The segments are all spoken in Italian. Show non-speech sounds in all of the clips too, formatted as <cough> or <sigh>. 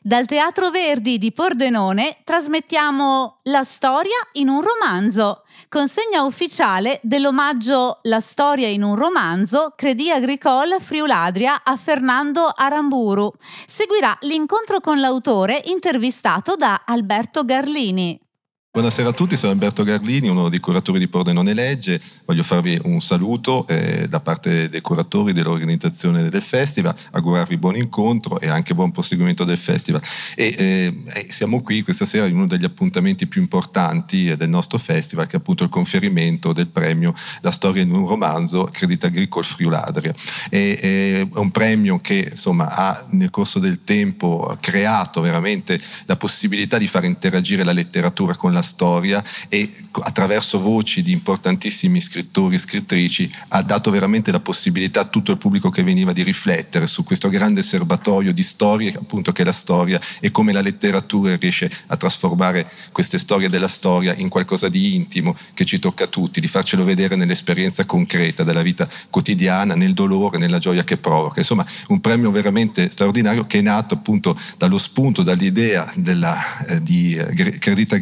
Dal Teatro Verdi di Pordenone trasmettiamo La storia in un romanzo, consegna ufficiale dell'omaggio La storia in un romanzo Credi Agricole Friuladria a Fernando Aramburu. Seguirà l'incontro con l'autore intervistato da Alberto Garlini. Buonasera a tutti, sono Alberto Garlini, uno dei curatori di Pordenone Legge. Voglio farvi un saluto eh, da parte dei curatori dell'organizzazione del festival, augurarvi buon incontro e anche buon proseguimento del festival. E, eh, eh siamo qui questa sera in uno degli appuntamenti più importanti del nostro festival, che è appunto il conferimento del premio La storia in un romanzo Credit Agricole Friuladria. E, è un premio che insomma, ha nel corso del tempo creato veramente la possibilità di far interagire la letteratura con la storia e attraverso voci di importantissimi scrittori e scrittrici ha dato veramente la possibilità a tutto il pubblico che veniva di riflettere su questo grande serbatoio di storie appunto che è la storia e come la letteratura riesce a trasformare queste storie della storia in qualcosa di intimo che ci tocca a tutti, di farcelo vedere nell'esperienza concreta della vita quotidiana, nel dolore, nella gioia che provoca. Insomma, un premio veramente straordinario che è nato appunto dallo spunto, dall'idea della, eh, di eh, Credit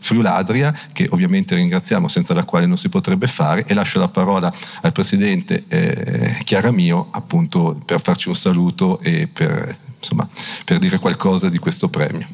Friuladria, che ovviamente ringraziamo, senza la quale non si potrebbe fare, e lascio la parola al Presidente eh, Chiaramio appunto per farci un saluto e per, insomma, per dire qualcosa di questo premio.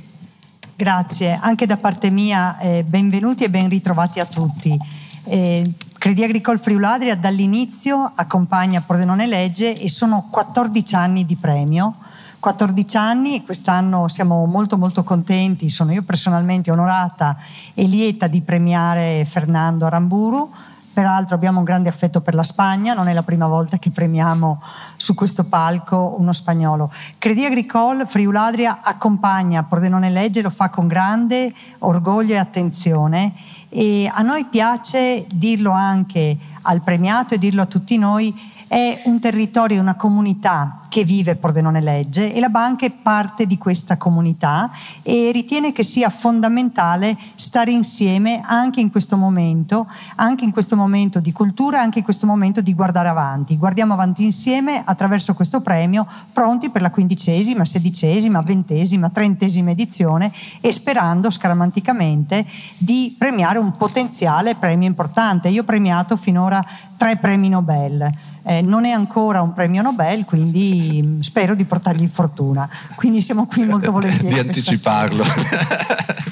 Grazie, anche da parte mia eh, benvenuti e ben ritrovati a tutti. Eh, Credi Agricole Friuladria dall'inizio accompagna Pordenone Legge e sono 14 anni di premio 14 anni quest'anno siamo molto molto contenti, sono io personalmente onorata e lieta di premiare Fernando Aramburu. Peraltro abbiamo un grande affetto per la Spagna, non è la prima volta che premiamo su questo palco uno spagnolo. Credi Agricole Friuladria accompagna Pordenone Legge, lo fa con grande orgoglio e attenzione e a noi piace dirlo anche al premiato e dirlo a tutti noi, è un territorio, una comunità che vive Pordenone Legge e la banca è parte di questa comunità e ritiene che sia fondamentale stare insieme anche in questo momento, anche in questo momento di cultura, anche in questo momento di guardare avanti. Guardiamo avanti insieme attraverso questo premio, pronti per la quindicesima, sedicesima, ventesima, trentesima edizione e sperando scaramanticamente di premiare un potenziale premio importante. Io ho premiato finora tre premi Nobel. Eh, non è ancora un premio Nobel, quindi mm, spero di portargli fortuna. Quindi siamo qui molto <laughs> volentieri. di anticiparlo. <laughs>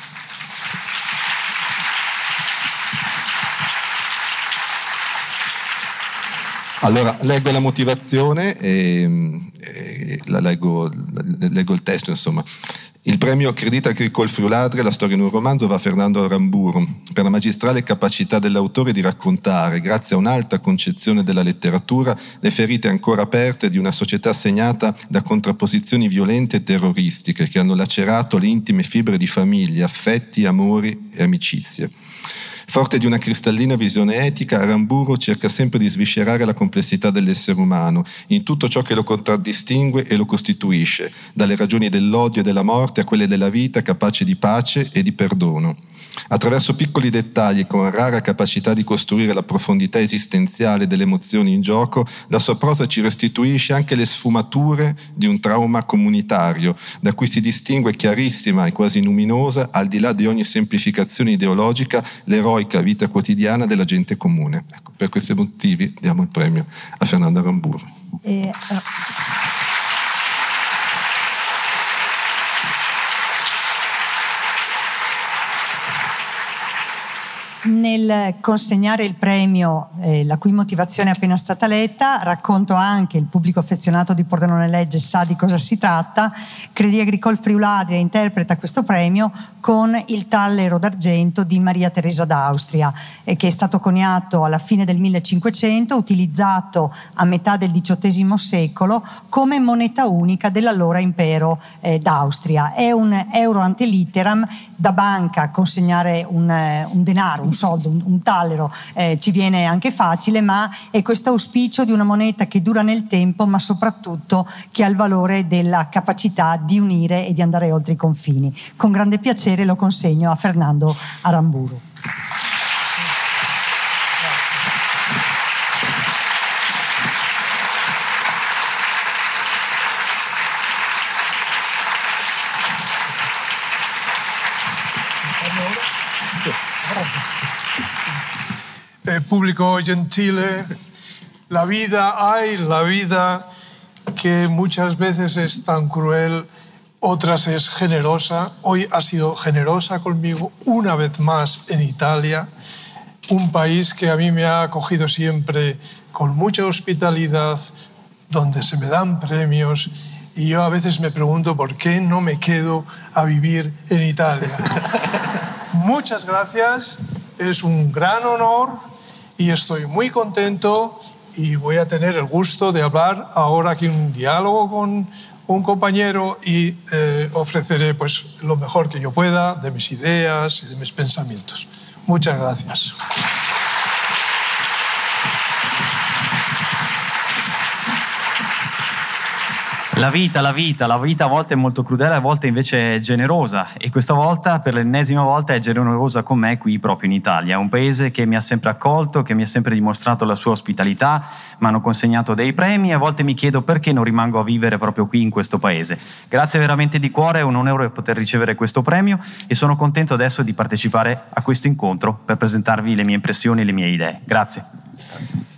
Allora, leggo la motivazione e, e la leggo, leggo il testo, insomma. Il premio Credita Agricole Friuladre, la storia in un romanzo, va a Fernando Aramburu per la magistrale capacità dell'autore di raccontare, grazie a un'alta concezione della letteratura, le ferite ancora aperte di una società segnata da contrapposizioni violente e terroristiche che hanno lacerato le intime fibre di famiglie, affetti, amori e amicizie. Forte di una cristallina visione etica, Aramburu cerca sempre di sviscerare la complessità dell'essere umano in tutto ciò che lo contraddistingue e lo costituisce, dalle ragioni dell'odio e della morte a quelle della vita capace di pace e di perdono. Attraverso piccoli dettagli e con rara capacità di costruire la profondità esistenziale delle emozioni in gioco, la sua prosa ci restituisce anche le sfumature di un trauma comunitario, da cui si distingue chiarissima e quasi luminosa, al di là di ogni semplificazione ideologica, l'eroica vita quotidiana della gente comune. Ecco, per questi motivi diamo il premio a Fernando Aramburu. E, uh... Nel consegnare il premio, eh, la cui motivazione è appena stata letta, racconto anche, il pubblico affezionato di Pordenone Legge sa di cosa si tratta, Credi Agricole Friuladria interpreta questo premio con il tallero d'argento di Maria Teresa d'Austria, eh, che è stato coniato alla fine del 1500, utilizzato a metà del XVIII secolo come moneta unica dell'allora impero eh, d'Austria. È un euro ante litteram, da banca consegnare un, eh, un denaro, un soldo, un, un tallero eh, ci viene anche facile, ma è questo auspicio di una moneta che dura nel tempo, ma soprattutto che ha il valore della capacità di unire e di andare oltre i confini. Con grande piacere lo consegno a Fernando Aramburu. Eh, público gentile, la vida hay, la vida que muchas veces es tan cruel, otras es generosa. Hoy ha sido generosa conmigo una vez más en Italia, un país que a mí me ha acogido siempre con mucha hospitalidad, donde se me dan premios y yo a veces me pregunto por qué no me quedo a vivir en Italia. <laughs> Muchas gracias, es un gran honor y estoy muy contento y voy a tener el gusto de hablar ahora aquí un diálogo con un compañero y eh, ofreceré pues lo mejor que yo pueda de mis ideas y de mis pensamientos. Muchas gracias. La vita, la vita, la vita a volte è molto crudele, a volte invece è generosa e questa volta, per l'ennesima volta, è generosa con me qui proprio in Italia. È un paese che mi ha sempre accolto, che mi ha sempre dimostrato la sua ospitalità, mi hanno consegnato dei premi e a volte mi chiedo perché non rimango a vivere proprio qui in questo paese. Grazie veramente di cuore, è un onore poter ricevere questo premio e sono contento adesso di partecipare a questo incontro per presentarvi le mie impressioni e le mie idee. Grazie. Grazie.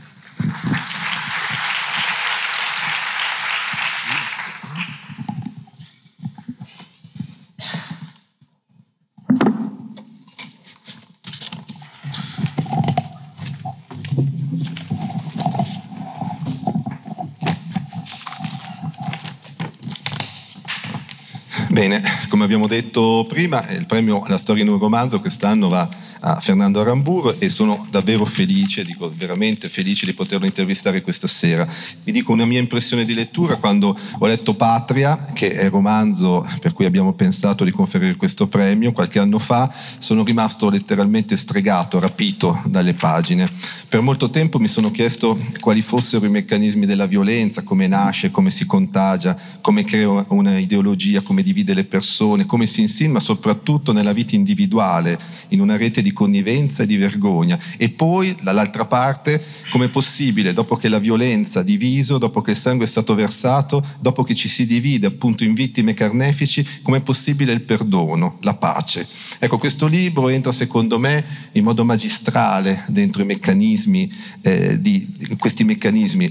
Bene, come abbiamo detto prima, il premio La storia in un romanzo quest'anno va a Fernando Aramburo e sono davvero felice, dico veramente felice di poterlo intervistare questa sera. Vi dico una mia impressione di lettura quando ho letto Patria, che è il romanzo per cui abbiamo pensato di conferire questo premio qualche anno fa, sono rimasto letteralmente stregato, rapito dalle pagine. Per molto tempo mi sono chiesto quali fossero i meccanismi della violenza, come nasce, come si contagia, come crea una ideologia, come divide le persone, come si insinua soprattutto nella vita individuale, in una rete di connivenza e di vergogna. E poi, dall'altra parte, com'è possibile, dopo che la violenza ha diviso, dopo che il sangue è stato versato, dopo che ci si divide appunto in vittime carnefici, com'è possibile il perdono, la pace? Ecco, questo libro entra secondo me in modo magistrale dentro i meccanismi, eh, di, questi meccanismi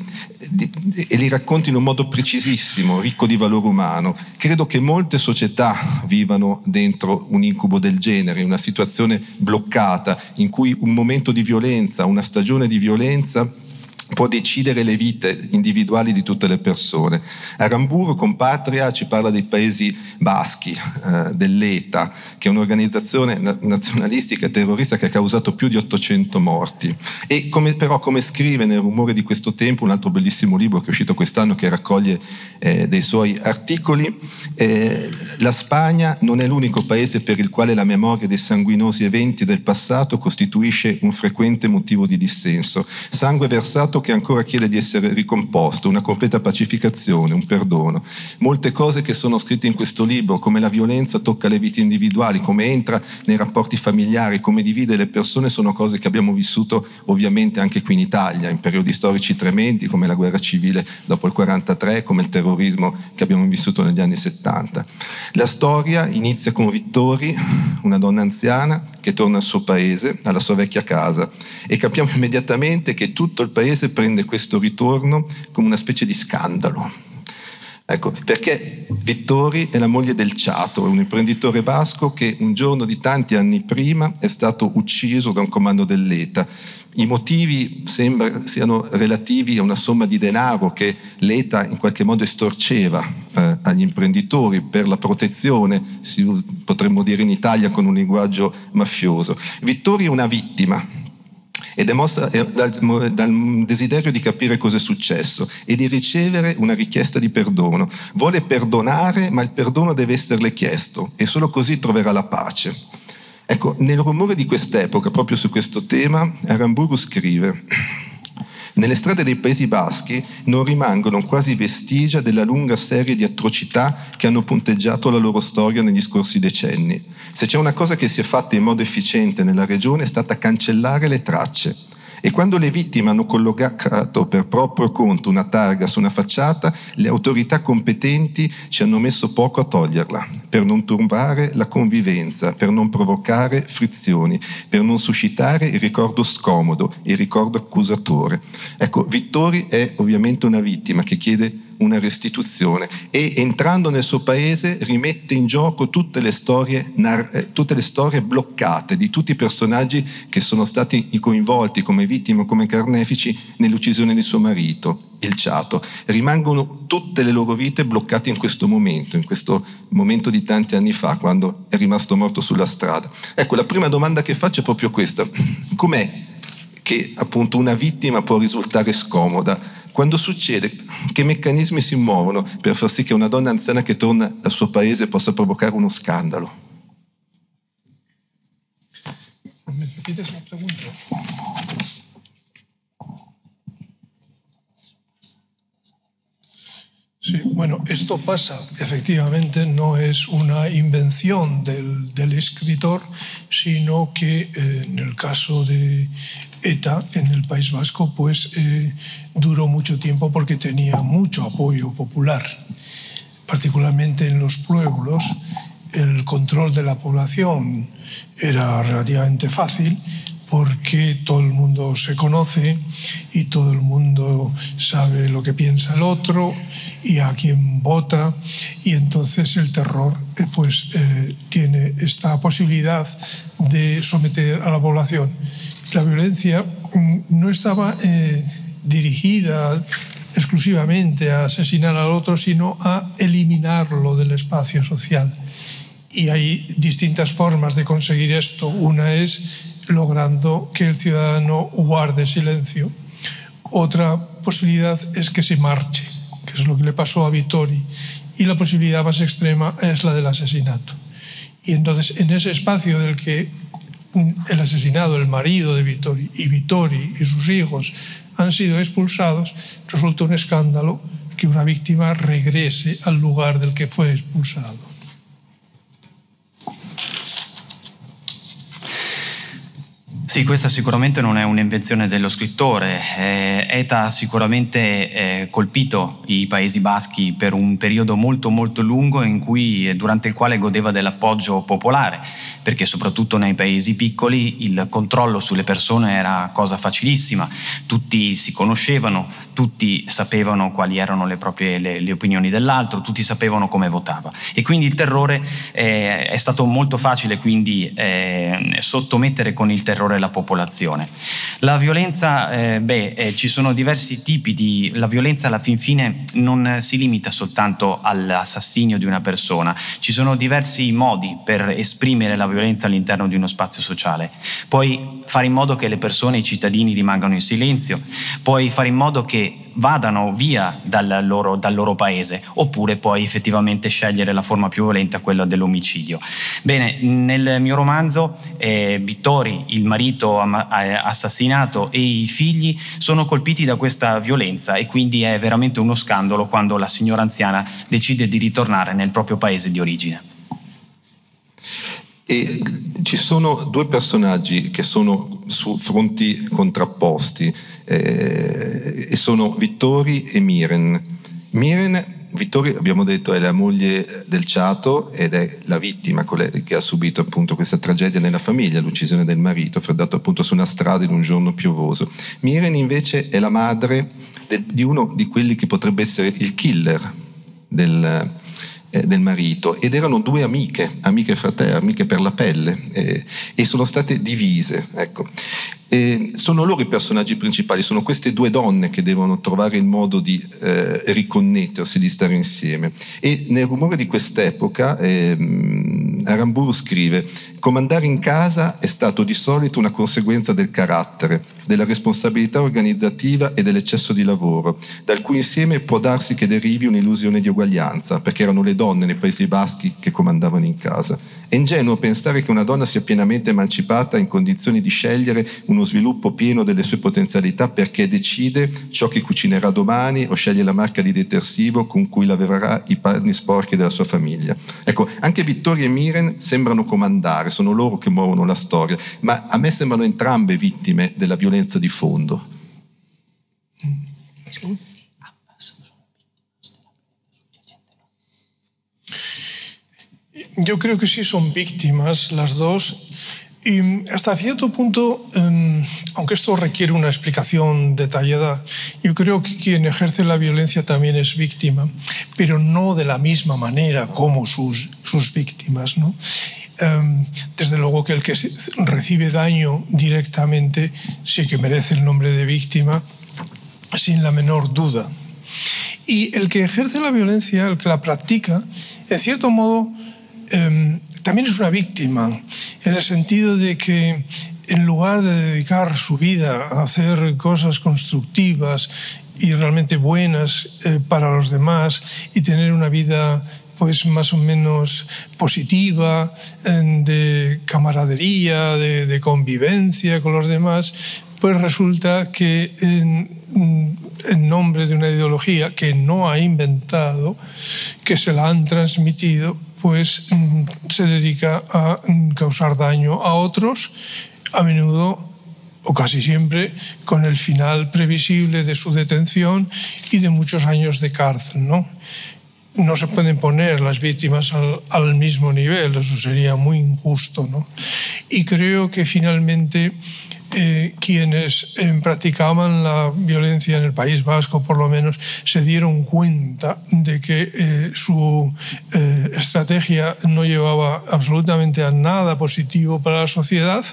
di, e li racconta in un modo precisissimo, ricco di valore umano. Credo che molte società vivano dentro un incubo del genere, una situazione bloccata in cui un momento di violenza, una stagione di violenza può decidere le vite individuali di tutte le persone. Aramburu con Patria ci parla dei paesi baschi, eh, dell'ETA, che è un'organizzazione nazionalistica e terrorista che ha causato più di 800 morti. E come, però, come scrive nel Rumore di questo tempo, un altro bellissimo libro che è uscito quest'anno che raccoglie eh, dei suoi articoli, eh, la Spagna non è l'unico paese per il quale la memoria dei sanguinosi eventi del passato costituisce un frequente motivo di dissenso. Sangue versato stato che ancora chiede di essere ricomposto, una completa pacificazione, un perdono. Molte cose che sono scritte in questo libro, come la violenza tocca le vite individuali, come entra nei rapporti familiari, come divide le persone, sono cose che abbiamo vissuto ovviamente anche qui in Italia, in periodi storici tremendi come la guerra civile dopo il 1943, come il terrorismo che abbiamo vissuto negli anni 70. La storia inizia con Vittori, una donna anziana che torna al suo paese, alla sua vecchia casa, e capiamo immediatamente che tutto il paese paese prende questo ritorno come una specie di scandalo. Ecco, perché Vittori è la moglie del Ciato, un imprenditore basco che un giorno di tanti anni prima è stato ucciso da un comando dell'ETA. I motivi sembra siano relativi a una somma di denaro che l'ETA in qualche modo estorceva eh, agli imprenditori per la protezione, si, potremmo dire in Italia con un linguaggio mafioso. Vittori è una vittima, ed è mossa dal, dal desiderio di capire cosa è successo e di ricevere una richiesta di perdono. Vuole perdonare, ma il perdono deve esserle chiesto e solo così troverà la pace. Ecco, nel rumore di quest'epoca, proprio su questo tema, Aramburu scrive nelle strade dei Paesi Baschi non rimangono quasi vestigia della lunga serie di atrocità che hanno punteggiato la loro storia negli scorsi decenni. Se c'è una cosa che si è fatta in modo efficiente nella regione è stata cancellare le tracce. E quando le vittime hanno collocato per proprio conto una targa su una facciata, le autorità competenti ci hanno messo poco a toglierla, per non turbare la convivenza, per non provocare frizioni, per non suscitare il ricordo scomodo, il ricordo accusatore. Ecco, Vittori è ovviamente una vittima che chiede una restituzione e entrando nel suo paese rimette in gioco tutte le storie, eh, tutte le storie bloccate di tutti i personaggi che sono stati coinvolti come vittime o come carnefici nell'uccisione di suo marito, il Ciato. Rimangono tutte le loro vite bloccate in questo momento, in questo momento di tanti anni fa, quando è rimasto morto sulla strada. Ecco, la prima domanda che faccio è proprio questa. Com'è che appunto una vittima può risultare scomoda? Quando succede, che meccanismi si muovono per far sì che una donna anziana che torna al suo paese possa provocare uno scandalo? ¿Me repites la pregunta? Sí, bueno, esto pasa, efectivamente, no es una invención del, del escritor, sino que eh, en el caso de ETA en el País Vasco, pues eh, duró mucho tiempo porque tenía mucho apoyo popular, particularmente en los pueblos. El control de la población era relativamente fácil porque todo el mundo se conoce y todo el mundo sabe lo que piensa el otro y a quién vota y entonces el terror eh, pues eh, tiene esta posibilidad de someter a la población la violencia mm, no estaba eh, dirigida exclusivamente a asesinar al otro, sino a eliminarlo del espacio social. Y hay distintas formas de conseguir esto. Una es logrando que el ciudadano guarde silencio. Otra posibilidad es que se marche, que es lo que le pasó a Vittori. Y la posibilidad más extrema es la del asesinato. Y entonces en ese espacio del que el asesinado, el marido de Vittori, y Vittori y sus hijos han sido expulsados, resulta un escándalo que una víctima regrese al lugar del que fue expulsado. Sì, questa sicuramente non è un'invenzione dello scrittore. Eh, ETA ha sicuramente eh, colpito i Paesi Baschi per un periodo molto molto lungo cui, durante il quale godeva dell'appoggio popolare, perché soprattutto nei paesi piccoli il controllo sulle persone era cosa facilissima, tutti si conoscevano, tutti sapevano quali erano le proprie le, le opinioni dell'altro, tutti sapevano come votava e quindi il terrore eh, è stato molto facile quindi eh, sottomettere con il terrore la della popolazione. La violenza, eh, beh, eh, ci sono diversi tipi di... La violenza alla fin fine non si limita soltanto all'assassinio di una persona, ci sono diversi modi per esprimere la violenza all'interno di uno spazio sociale. Puoi fare in modo che le persone, i cittadini rimangano in silenzio, puoi fare in modo che vadano via dal loro, dal loro, paese, oppure poi effettivamente scegliere la forma più violenta, quella dell'omicidio. Bene, nel mio romanzo eh, Vittori, il marito assassinato e i figli sono colpiti da questa violenza e quindi è veramente uno scandalo quando la signora anziana decide di ritornare nel proprio paese di origine. E ci sono due personaggi che sono su fronti contrapposti eh, e sono Vittori e Miren. Miren, Vittori abbiamo detto è la moglie del Ciato ed è la vittima che ha subito appunto questa tragedia nella famiglia, l'uccisione del marito, freddato appunto su una strada in un giorno piovoso. Miren invece è la madre de, di uno di quelli che potrebbe essere il killer del, eh, del marito ed erano due amiche, amiche fratelli, amiche per la pelle eh, e sono state divise. Ecco. E sono loro i personaggi principali, sono queste due donne che devono trovare il modo di eh, riconnettersi, di stare insieme. E nel rumore di quest'epoca ehm, Aramburu scrive, comandare in casa è stato di solito una conseguenza del carattere, della responsabilità organizzativa e dell'eccesso di lavoro, dal cui insieme può darsi che derivi un'illusione di uguaglianza, perché erano le donne nei Paesi Baschi che comandavano in casa. È ingenuo pensare che una donna sia pienamente emancipata in condizioni di scegliere uno sviluppo pieno delle sue potenzialità perché decide ciò che cucinerà domani o sceglie la marca di detersivo con cui laverà i panni sporchi della sua famiglia. Ecco, anche Vittorio e Mire Viren sembrano comandare, sono loro che muovono la storia, ma a me sembrano entrambe vittime della violenza di fondo. Yo creo que sí son víctimas las dos Hasta cierto punto, em, aunque esto requiere una explicación detallada, yo creo que quien ejerce la violencia también es víctima, pero no de la misma manera como sus, sus víctimas. ¿no? Em, desde luego que el que recibe daño directamente sí que merece el nombre de víctima, sin la menor duda. Y el que ejerce la violencia, el que la practica, en cierto modo, em, también es una víctima, en el sentido de que en lugar de dedicar su vida a hacer cosas constructivas y realmente buenas eh, para los demás y tener una vida pues más o menos positiva, de camaradería, de, convivencia con los demás, pues resulta que en, nombre de una ideología que no ha inventado, que se la han transmitido, pues mm, se dedica a mm, causar daño a otros, a menudo o casi siempre con el final previsible de su detención y de muchos años de cárcel. No, no se pueden poner las víctimas al, mismo nivel, eso sería muy injusto. ¿no? Y creo que finalmente eh, quienes eh, practicaban la violencia en el País Vasco, por lo menos, se dieron cuenta de que eh, su eh, estrategia no llevaba absolutamente a nada positivo para la sociedad,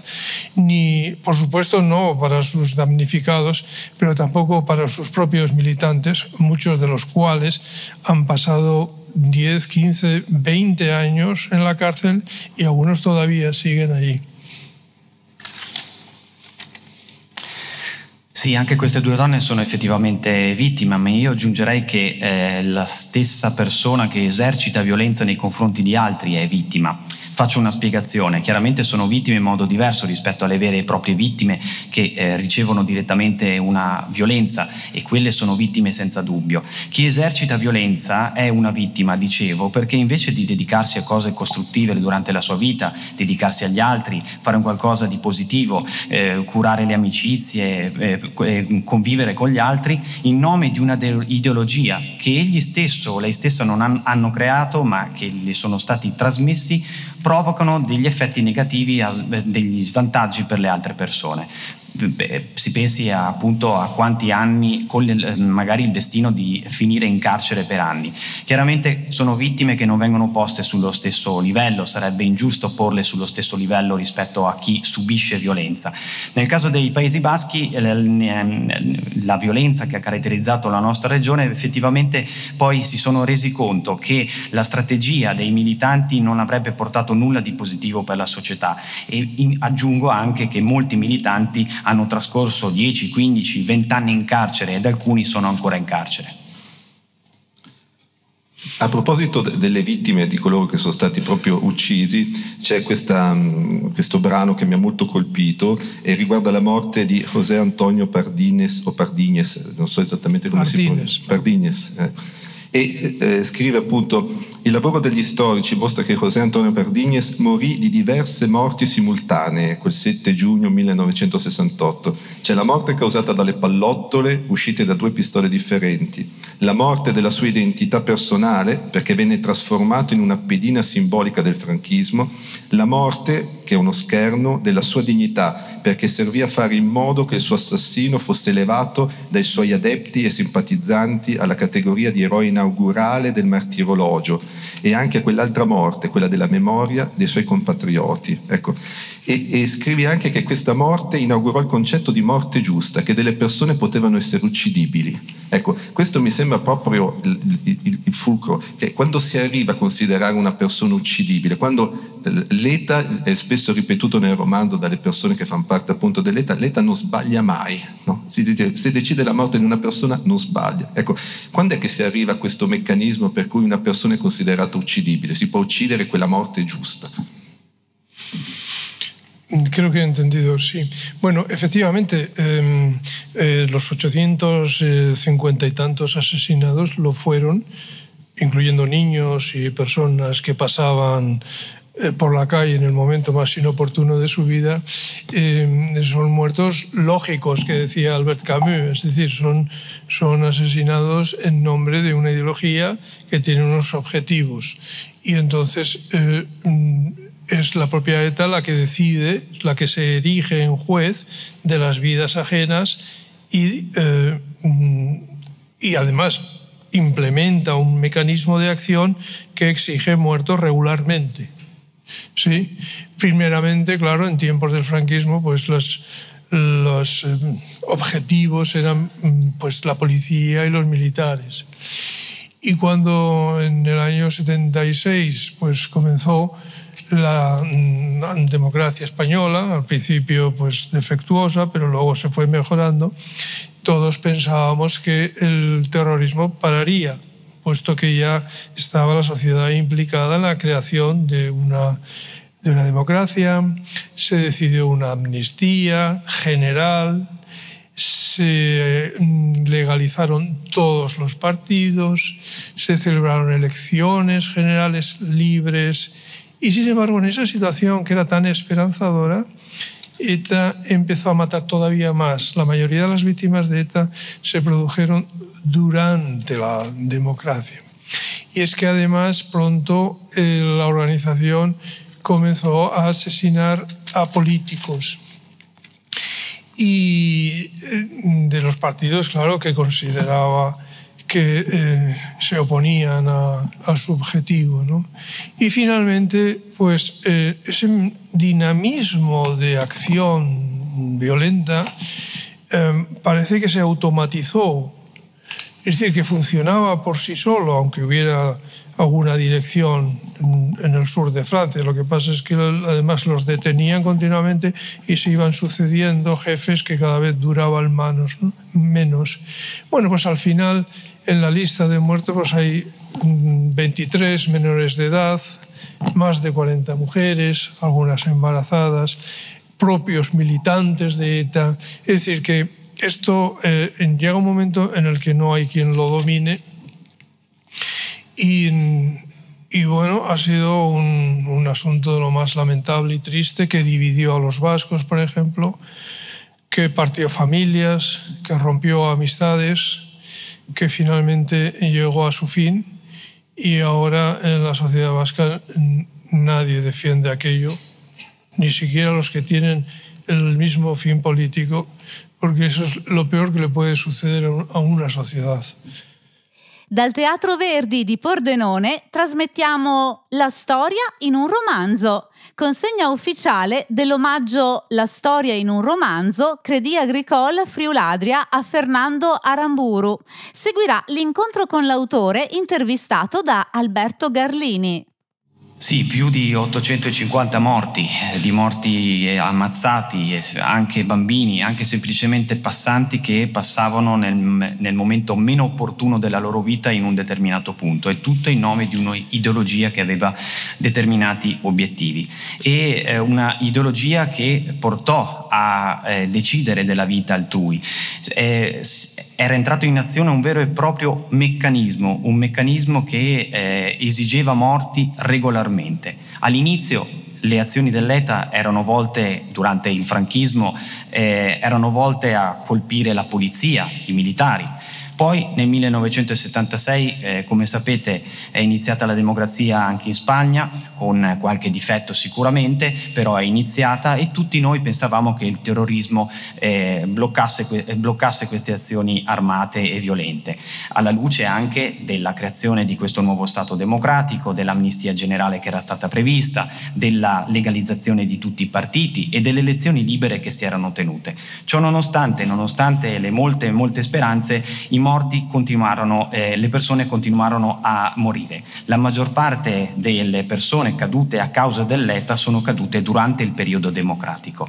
ni, por supuesto, no para sus damnificados, pero tampoco para sus propios militantes, muchos de los cuales han pasado 10, 15, 20 años en la cárcel y algunos todavía siguen allí. Sì, anche queste due donne sono effettivamente vittime, ma io aggiungerei che eh, la stessa persona che esercita violenza nei confronti di altri è vittima. Faccio una spiegazione, chiaramente sono vittime in modo diverso rispetto alle vere e proprie vittime che eh, ricevono direttamente una violenza e quelle sono vittime senza dubbio. Chi esercita violenza è una vittima, dicevo, perché invece di dedicarsi a cose costruttive durante la sua vita, dedicarsi agli altri, fare un qualcosa di positivo, eh, curare le amicizie, eh, eh convivere con gli altri, in nome di una ideologia che egli stesso o lei stessa non hanno creato ma che le sono stati trasmessi, provocano degli effetti negativi, degli svantaggi per le altre persone si pensi a, appunto a quanti anni con magari il destino di finire in carcere per anni. Chiaramente sono vittime che non vengono poste sullo stesso livello, sarebbe ingiusto porle sullo stesso livello rispetto a chi subisce violenza. Nel caso dei Paesi Baschi ehm, la violenza che ha caratterizzato la nostra regione effettivamente poi si sono resi conto che la strategia dei militanti non avrebbe portato nulla di positivo per la società e aggiungo anche che molti militanti hanno trascorso 10, 15, 20 anni in carcere ed alcuni sono ancora in carcere. A proposito delle vittime, di coloro che sono stati proprio uccisi, c'è questa, mm, questo brano che mi ha molto colpito e riguarda la morte di José Antonio Pardines o Pardines, non so esattamente come Pardines. si pronuncia. Pardines. Eh. E eh, scrive appunto il lavoro degli storici mostra che José Antonio Pardines morì di diverse morti simultanee quel 7 giugno 1968. C'è la morte causata dalle pallottole uscite da due pistole differenti, la morte della sua identità personale perché venne trasformato in una pedina simbolica del franchismo, la morte, che è uno scherno, della sua dignità perché servì a fare in modo che il suo assassino fosse elevato dai suoi adepti e simpatizzanti alla categoria di eroe inaugurale del martirologio e anche quell'altra morte, quella della memoria dei suoi compatrioti. Ecco. E, e scrivi anche che questa morte inaugurò il concetto di morte giusta, che delle persone potevano essere uccidibili. Ecco, questo mi sembra proprio il, il, il fulcro, che quando si arriva a considerare una persona uccidibile, quando eh, l'ETA è spesso ripetuto nel romanzo dalle persone che fanno parte appunto dell'ETA, l'ETA non sbaglia mai, no? dice, se decide la morte di una persona non sbaglia. Ecco, quando è che si arriva a questo meccanismo per cui una persona è considerata uccidibile? Si può uccidere quella morte giusta. Creo que he entendido, sí. Bueno, efectivamente, eh, eh, los 850 y tantos asesinados lo fueron, incluyendo niños y personas que pasaban eh, por la calle en el momento más inoportuno de su vida, eh, son muertos lógicos, que decía Albert Camus, es decir, son, son asesinados en nombre de una ideología que tiene unos objetivos. Y entonces eh, mm, es la propia ETA la que decide, la que se erige en juez de las vidas ajenas y, mm, y además implementa un mecanismo de acción que exige muertos regularmente. ¿sí? Primeramente, claro, en tiempos del franquismo, pues los, los eh, objetivos eran mm, pues, la policía y los militares. Y cuando en el año 76 pues, comenzó la mm, democracia española, al principio pues defectuosa, pero luego se fue mejorando, todos pensábamos que el terrorismo pararía puesto que ya estaba la sociedad implicada en la creación de una, de una democracia, se decidió una amnistía general, se mm, legalizaron todos los partidos, se celebraron elecciones generales libres y sin embargo en esa situación que era tan esperanzadora, ETA empezó a matar todavía más. La mayoría de las víctimas de ETA se produjeron durante la democracia. Y es que además pronto eh, la organización comenzó a asesinar a políticos y eh, de los partidos, claro, que consideraba que eh, se oponían a, su objetivo. ¿no? Y finalmente, pues ese dinamismo de acción violenta parece que se automatizó es decir, que funcionaba por sí solo, aunque hubiera alguna dirección en el sur de Francia. Lo que pasa es que además los detenían continuamente y se iban sucediendo jefes que cada vez duraban manos, menos. Bueno, pues al final en la lista de muertos pues hay 23 menores de edad, más de 40 mujeres, algunas embarazadas, propios militantes de ETA. Es decir, que esto eh, llega un momento en el que no hay quien lo domine y, bueno, ha sido un, asunto de lo más lamentable y triste que dividió a los vascos, por ejemplo, que partió familias, que rompió amistades, que finalmente llegó a su fin y ahora en la sociedad vasca nadie defiende aquello, ni siquiera los que tienen el mismo fin político porque eso es lo peor che le può succedere a una società. Dal Teatro Verdi di Pordenone trasmettiamo La storia in un romanzo, consegna ufficiale dell'omaggio La storia in un romanzo Credi Agricole Friuladria a Fernando Aramburu. Seguirà l'incontro con l'autore intervistato da Alberto Garlini. Sì, più di 850 morti, eh, di morti eh, ammazzati, anche bambini, anche semplicemente passanti che passavano nel, nel, momento meno opportuno della loro vita in un determinato punto, e tutto in nome di un'ideologia che aveva determinati obiettivi. E eh, una ideologia che portò a eh, decidere della vita altrui. Eh, era entrato in azione un vero e proprio meccanismo, un meccanismo che eh, esigeva morti regolarmente. All'inizio le azioni dell'ETA erano volte, durante il franchismo, eh, erano volte a colpire la polizia, i militari. Poi nel 1976, eh, come sapete, è iniziata la democrazia anche in Spagna, con qualche difetto sicuramente, però è iniziata e tutti noi pensavamo che il terrorismo eh, bloccasse, bloccasse queste azioni armate e violente, alla luce anche della creazione di questo nuovo Stato democratico, dell'amnistia generale che era stata prevista, della legalizzazione di tutti i partiti e delle elezioni libere che si erano tenute. Ciò nonostante, nonostante le molte, molte speranze, i morti continuarono, eh, le persone continuarono a morire. La maggior parte delle persone cadute a causa dell'ETA sono cadute durante il periodo democratico.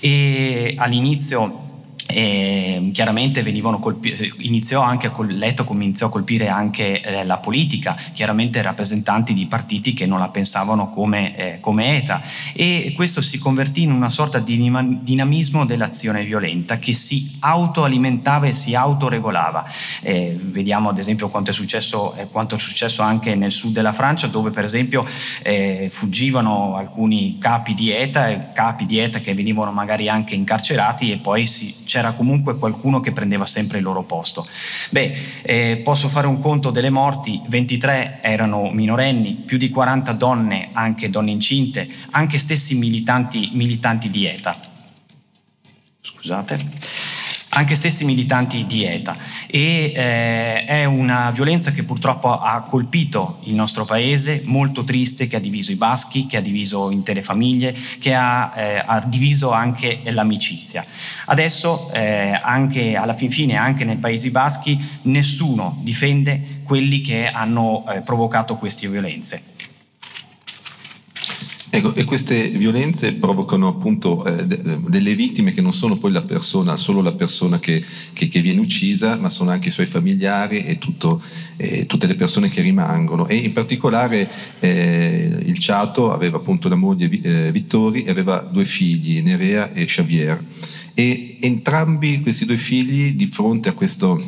E all'inizio e chiaramente venivano colpiti, iniziò anche a l'ETA iniziò a colpire anche eh, la politica, chiaramente rappresentanti di partiti che non la pensavano come, eh, come, ETA e questo si convertì in una sorta di dinamismo dell'azione violenta che si autoalimentava e si autoregolava. Eh, vediamo ad esempio quanto è, successo, eh, quanto è successo anche nel sud della Francia dove per esempio eh, fuggivano alcuni capi di ETA, capi di ETA che venivano magari anche incarcerati e poi si c'era comunque qualcuno che prendeva sempre il loro posto. Beh, eh, posso fare un conto delle morti, 23 erano minorenni, più di 40 donne, anche donne incinte, anche stessi militanti, militanti di ETA. Scusate anche stessi militanti di ETA e eh, è una violenza che purtroppo ha colpito il nostro paese, molto triste, che ha diviso i baschi, che ha diviso intere famiglie, che ha, eh, ha diviso anche l'amicizia. Adesso eh, anche alla fin fine, anche nei Paesi Baschi, nessuno difende quelli che hanno eh, provocato queste violenze. Ecco, e queste violenze provocano appunto eh, delle vittime che non sono poi la persona, solo la persona che, che, che viene uccisa, ma sono anche i suoi familiari e, tutto, eh, tutte le persone che rimangono. E in particolare eh, il Ciato aveva appunto la moglie eh, Vittori e aveva due figli, Nerea e Xavier. E entrambi questi due figli, di fronte a, questo,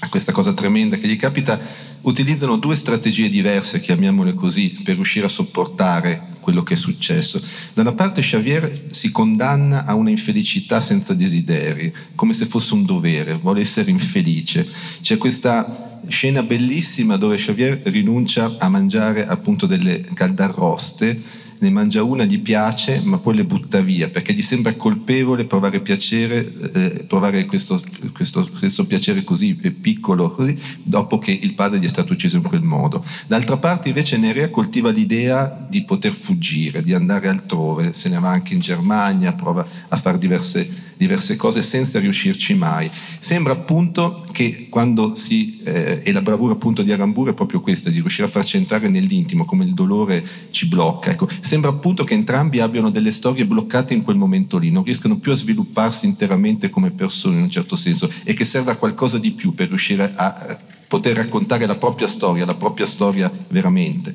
a questa cosa tremenda che gli capita, utilizzano due strategie diverse, chiamiamole così, per riuscire a sopportare quello che è successo. Da una parte Xavier si condanna a una infelicità senza desideri, come se fosse un dovere, vuole essere infelice. C'è questa scena bellissima dove Xavier rinuncia a mangiare appunto delle caldarroste ne mangia una, gli piace, ma poi le butta via perché gli sembra colpevole provare piacere, eh, provare questo, questo, questo, piacere così piccolo, così, dopo che il padre gli è stato ucciso in quel modo. D'altra parte invece Nerea coltiva l'idea di poter fuggire, di andare altrove, se ne va anche in Germania, prova a fare diverse diverse cose senza riuscirci mai. Sembra appunto che quando si, eh, e la bravura appunto di Aramburu è proprio questa, di riuscire a farci entrare nell'intimo, come il dolore ci blocca. Ecco, sembra appunto che entrambi abbiano delle storie bloccate in quel momento lì, non riescono più a svilupparsi interamente come persone in un certo senso e che serve a qualcosa di più per riuscire a poter raccontare la propria storia, la propria storia veramente.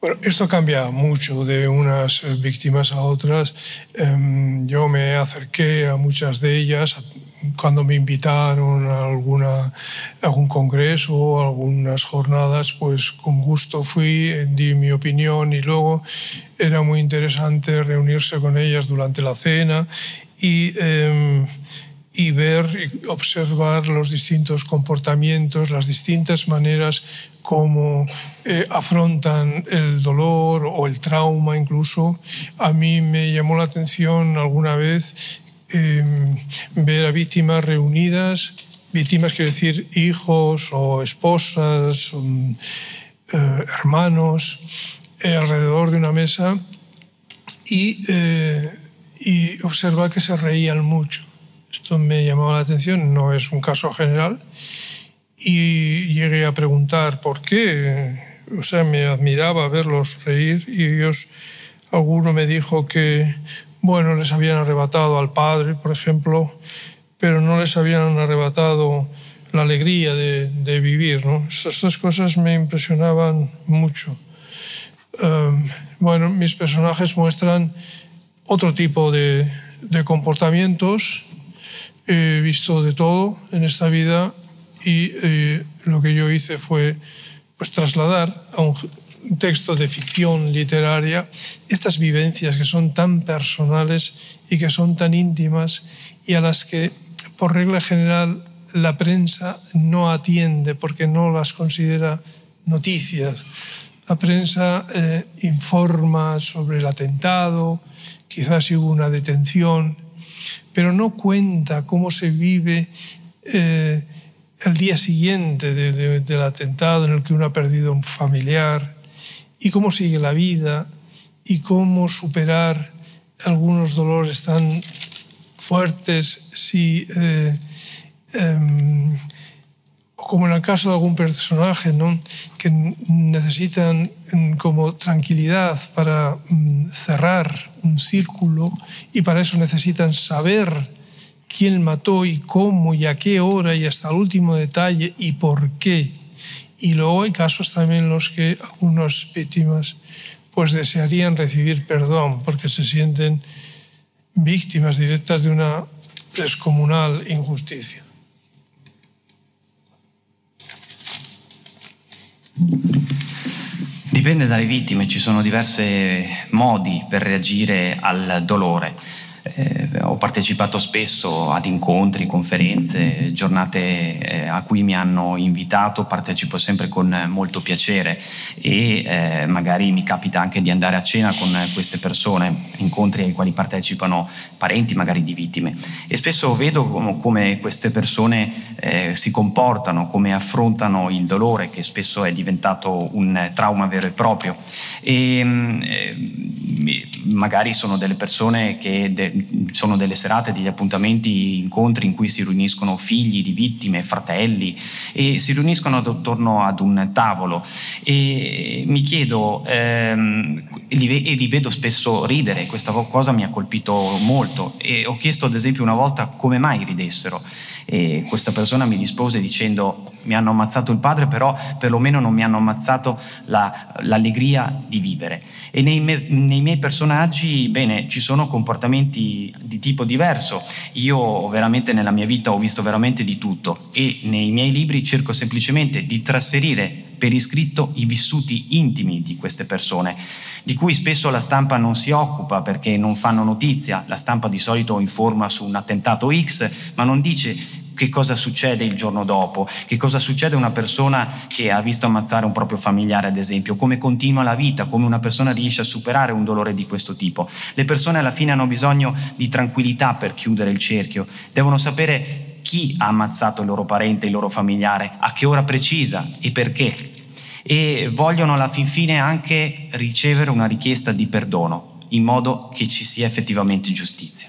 Bueno, esto cambia mucho de unas víctimas a otras. Yo me acerqué a muchas de ellas cuando me invitaron a alguna, algún congreso o algunas jornadas, pues con gusto fui, di mi opinión y luego era muy interesante reunirse con ellas durante la cena y, em, y ver y observar los distintos comportamientos, las distintas maneras cómo eh, afrontan el dolor o el trauma incluso. A mí me llamó la atención alguna vez em, ver a víctimas reunidas, víctimas quiere decir hijos o esposas, eh, hermanos, eh, alrededor de una mesa y, y observar que se reían mucho. Esto me llamó la atención, no es un caso general, y llegué a preguntar por qué. O sea, me admiraba verlos reír y ellos, alguno me dijo que, bueno, les habían arrebatado al padre, por ejemplo, pero no les habían arrebatado la alegría de, de vivir. ¿no? Estas cosas me impresionaban mucho. Um, bueno, mis personajes muestran otro tipo de, de comportamientos. He visto de todo en esta vida y eh, lo que yo hice fue pues, trasladar a un texto de ficción literaria estas vivencias que son tan personales y que son tan íntimas y a las que por regla general la prensa no atiende porque no las considera noticias. La prensa eh, informa sobre el atentado, quizás hubo una detención, pero no cuenta cómo se vive eh, el día siguiente del atentado en el que uno ha perdido un familiar y cómo sigue la vida y cómo superar algunos dolores tan fuertes si, eh, em, como en el caso de algún personaje, ¿no? que necesitan mm, como tranquilidad para mm, cerrar un círculo y para eso necesitan saber quién mató y cómo y a qué hora y hasta el último detalle y por qué. Y luego hay casos también en los que algunas víctimas pues desearían recibir perdón porque se sienten víctimas directas de una descomunal injusticia. Dipende dalle vittime, ci sono diversi modi per reagire al dolore. Eh, ho partecipato spesso ad incontri, conferenze, giornate eh, a cui mi hanno invitato, partecipo sempre con molto piacere e eh, magari mi capita anche di andare a cena con queste persone, incontri ai quali partecipano parenti magari di vittime. E spesso vedo come queste persone eh, si comportano, come affrontano il dolore che spesso è diventato un trauma vero e proprio. E mm, eh, magari sono delle persone che de- sono delle serate, degli appuntamenti, incontri in cui si riuniscono figli di vittime, fratelli e si riuniscono attorno ad un tavolo. E mi chiedo ehm, e li vedo spesso ridere, questa cosa mi ha colpito molto e ho chiesto ad esempio una volta come mai ridessero e questa persona mi rispose dicendo mi hanno ammazzato il padre però perlomeno non mi hanno ammazzato la, l'allegria di vivere e nei, me, nei, miei personaggi bene ci sono comportamenti di tipo diverso io veramente nella mia vita ho visto veramente di tutto e nei miei libri cerco semplicemente di trasferire per iscritto i vissuti intimi di queste persone di cui spesso la stampa non si occupa perché non fanno notizia. La stampa di solito informa su un attentato X, ma non dice che cosa succede il giorno dopo, che cosa succede a una persona che ha visto ammazzare un proprio familiare, ad esempio, come continua la vita, come una persona riesce a superare un dolore di questo tipo. Le persone alla fine hanno bisogno di tranquillità per chiudere il cerchio, devono sapere chi ha ammazzato il loro parente, il loro familiare, a che ora precisa e perché. E vogliono alla fin fine anche ricevere una richiesta di perdono, in modo che ci sia effettivamente giustizia.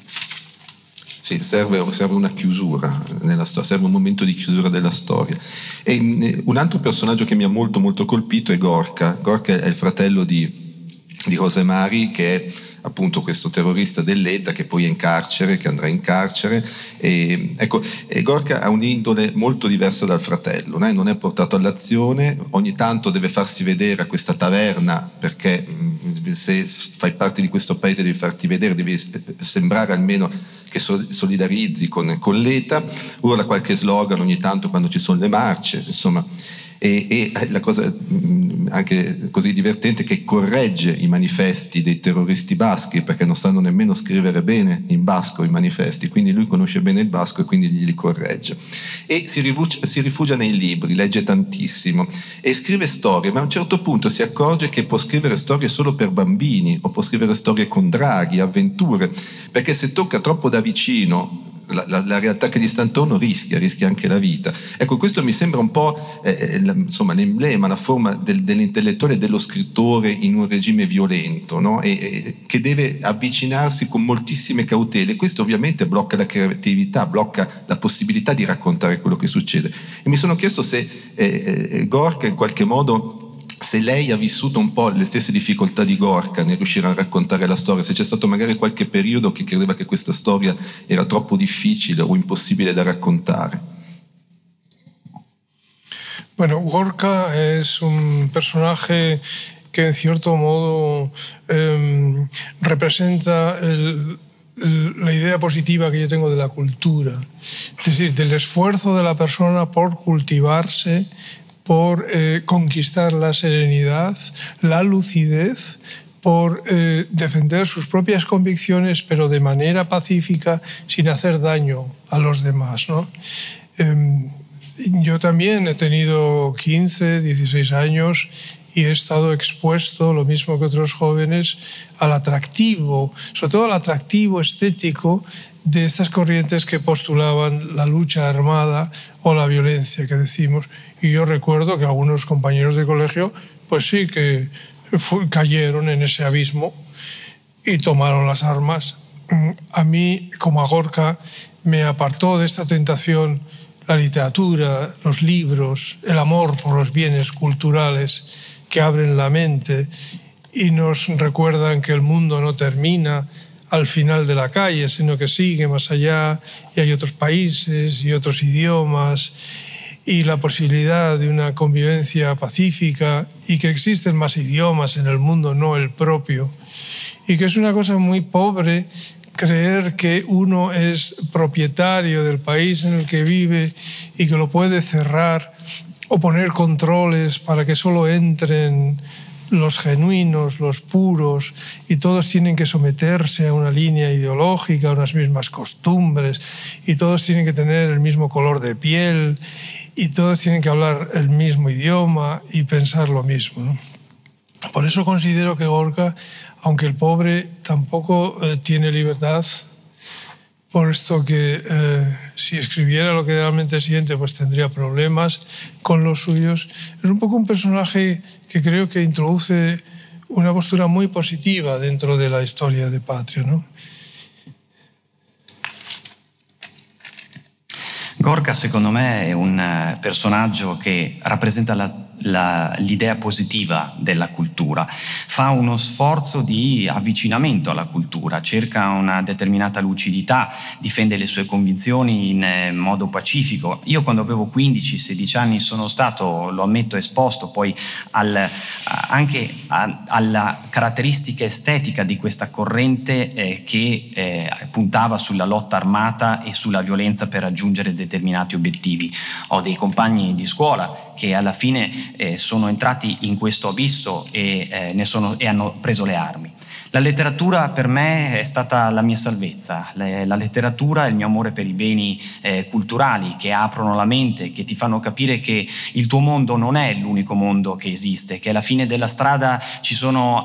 Sì, serve, serve, una chiusura nella storia, serve un momento di chiusura della storia. E un altro personaggio che mi ha molto molto colpito è Gorka. Gorka è il fratello di, di Rosemary che è appunto questo terrorista dell'ETA che poi è in carcere, che andrà in carcere. E, ecco, e Gorka ha un'indole molto diversa dal fratello, né? non è portato all'azione, ogni tanto deve farsi vedere a questa taverna perché mm, se fai parte di questo paese devi farti vedere, devi sembrare almeno che solidarizzi con, con l'ETA, urla qualche slogan ogni tanto quando ci sono le marce, insomma e, e, la cosa mm, anche così divertente è che corregge i manifesti dei terroristi baschi perché non sanno nemmeno scrivere bene in basco i manifesti, quindi lui conosce bene il basco e quindi li corregge. E si rifugia, si rifugia nei libri, legge tantissimo e scrive storie, ma a un certo punto si accorge che può scrivere storie solo per bambini o può scrivere storie con draghi, avventure, perché se tocca troppo da vicino la, la, la, realtà che gli sta intorno rischia, rischia anche la vita. Ecco, questo mi sembra un po' eh, eh insomma, l'emblema, la forma del, dell'intellettuale e dello scrittore in un regime violento, no? e, e, che deve avvicinarsi con moltissime cautele. Questo ovviamente blocca la creatività, blocca la possibilità di raccontare quello che succede. E mi sono chiesto se eh, eh, Gorka in qualche modo se lei ha vissuto un po' le stesse difficoltà di Gorka nel riuscire a raccontare la storia, se c'è stato magari qualche periodo che credeva che questa storia era troppo difficile o imposible da raccontare. Bueno, Gorka es un personaje que en cierto modo eh, representa el, positiva que yo tengo de la cultura, es decir, del esfuerzo de persona por cultivarse por eh, conquistar la serenidad, la lucidez, por eh, defender sus propias convicciones, pero de manera pacífica, sin hacer daño a los demás. ¿no? Eh, yo también he tenido 15, 16 años y he estado expuesto, lo mismo que otros jóvenes, al atractivo, sobre todo al atractivo estético de estas corrientes que postulaban la lucha armada o la violencia que decimos. Y yo recuerdo que algunos compañeros de colegio, pues sí que cayeron en ese abismo y tomaron las armas. A mí, como a Gorka, me apartó de esta tentación la literatura, los libros, el amor por los bienes culturales que abren la mente y nos recuerdan que el mundo no termina al final de la calle, sino que sigue más allá y hay otros países y otros idiomas y la posibilidad de una convivencia pacífica y que existen más idiomas en el mundo, no el propio. Y que es una cosa muy pobre creer que uno es propietario del país en el que vive y que lo puede cerrar o poner controles para que solo entren los genuinos, los puros, y todos tienen que someterse a una línea ideológica, a unas mismas costumbres, y todos tienen que tener el mismo color de piel, y todos tienen que hablar el mismo idioma y pensar lo mismo. Por eso considero que Gorka, aunque el pobre tampoco eh, tiene libertad, por esto que eh, si escribiera lo que realmente siente, pues tendría problemas con los suyos. Es un poco un personaje que creo que introduce una postura muy positiva dentro de la historia de Patria. ¿no? Gorka secondo me è un personaggio che rappresenta la la, l'idea positiva della cultura, fa uno sforzo di avvicinamento alla cultura, cerca una determinata lucidità, difende le sue convinzioni in eh, modo pacifico. Io quando avevo 15-16 anni sono stato, lo ammetto, esposto poi al, anche a, alla caratteristica estetica di questa corrente eh, che eh, puntava sulla lotta armata e sulla violenza per raggiungere determinati obiettivi. Ho dei compagni di scuola che alla fine eh, sono entrati in questo abisso e, eh, sono, e hanno preso le armi. La letteratura per me è stata la mia salvezza, la letteratura è il mio amore per i beni eh, culturali che aprono la mente, che ti fanno capire che il tuo mondo non è l'unico mondo che esiste, che alla fine della strada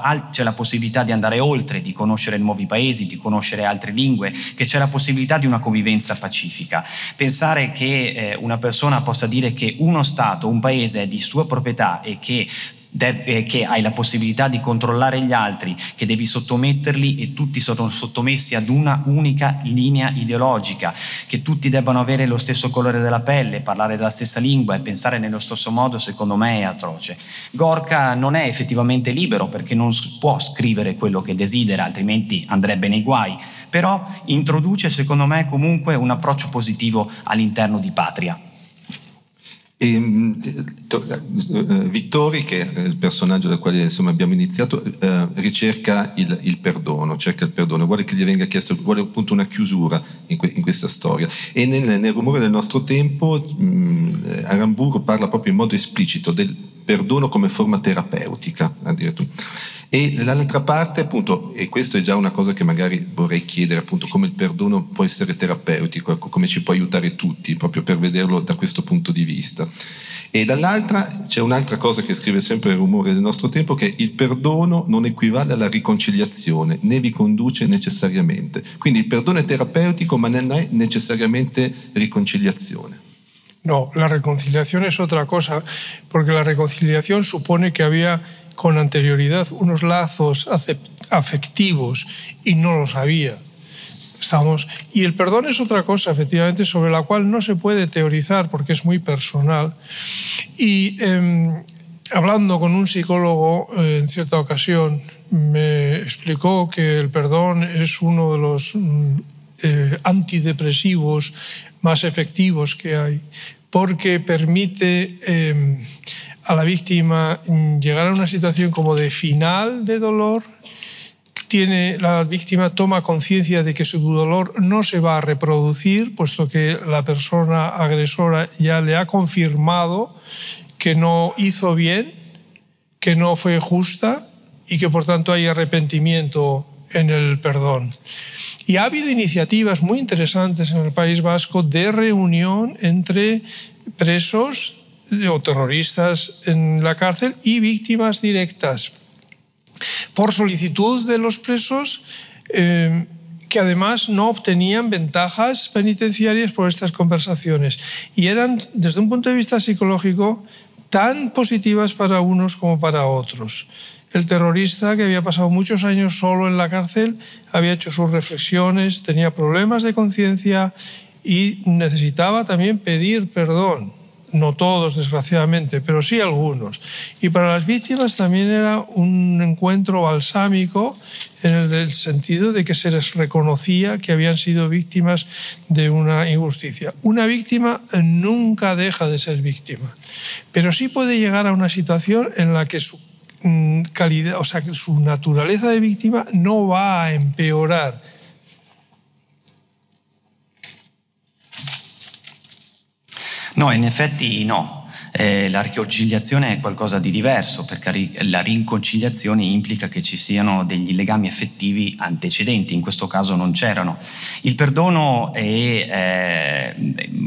al- c'è la possibilità di andare oltre, di conoscere nuovi paesi, di conoscere altre lingue, che c'è la possibilità di una convivenza pacifica. Pensare che eh, una persona possa dire che uno Stato, un paese è di sua proprietà e che che hai la possibilità di controllare gli altri, che devi sottometterli e tutti sono sottomessi ad una unica linea ideologica, che tutti debbano avere lo stesso colore della pelle, parlare la stessa lingua e pensare nello stesso modo, secondo me è atroce. Gorka non è effettivamente libero perché non può scrivere quello che desidera, altrimenti andrebbe nei guai, però introduce secondo me comunque un approccio positivo all'interno di Patria. E, mm, eh, Vittori, che è il personaggio dal quale insomma, abbiamo iniziato, eh, ricerca il, il, perdono, cerca il perdono, vuole che gli venga chiesto, vuole appunto una chiusura in, que, in questa storia. E nel, nel, rumore del nostro tempo mh, mm, Aramburu parla proprio in modo esplicito del perdono come forma terapeutica, addirittura. E dall'altra parte, appunto, e questo è già una cosa che magari vorrei chiedere, appunto, come il perdono può essere terapeutico, ecco, come ci può aiutare tutti, proprio per vederlo da questo punto di vista. E dall'altra c'è un'altra cosa che scrive sempre il rumore del nostro tempo, che il perdono non equivale alla riconciliazione, né vi conduce necessariamente. Quindi il perdono è terapeutico, ma non è necessariamente riconciliazione. No, la reconciliación es otra cosa, porque la reconciliación supone que había con anterioridad unos lazos afectivos y no los había. Estamos, y el perdón es otra cosa, efectivamente, sobre la cual no se puede teorizar porque es muy personal. Y em, hablando con un psicólogo eh, en cierta ocasión, me explicó que el perdón es uno de los mm, eh, antidepresivos más efectivos que hay, porque permite em, a la víctima llegar a una situación como de final de dolor, tiene, la víctima toma conciencia de que su dolor no se va a reproducir, puesto que la persona agresora ya le ha confirmado que no hizo bien, que no fue justa y que por tanto hay arrepentimiento en el perdón. Y ha habido iniciativas muy interesantes en el País Vasco de reunión entre presos o terroristas en la cárcel y víctimas directas por solicitud de los presos eh, que además no obtenían ventajas penitenciarias por estas conversaciones y eran desde un punto de vista psicológico tan positivas para unos como para otros. El terrorista, que había pasado muchos años solo en la cárcel, había hecho sus reflexiones, tenía problemas de conciencia y necesitaba también pedir perdón. No todos, desgraciadamente, pero sí algunos. Y para las víctimas también era un encuentro balsámico en el sentido de que se les reconocía que habían sido víctimas de una injusticia. Una víctima nunca deja de ser víctima, pero sí puede llegar a una situación en la que su mm, calidad, o sea, su naturaleza de víctima no va a empeorar No, in effetti no. Eh, la riconciliazione è qualcosa di diverso perché la riconciliazione implica che ci siano degli legami affettivi antecedenti, in questo caso non c'erano. Il perdono è, eh,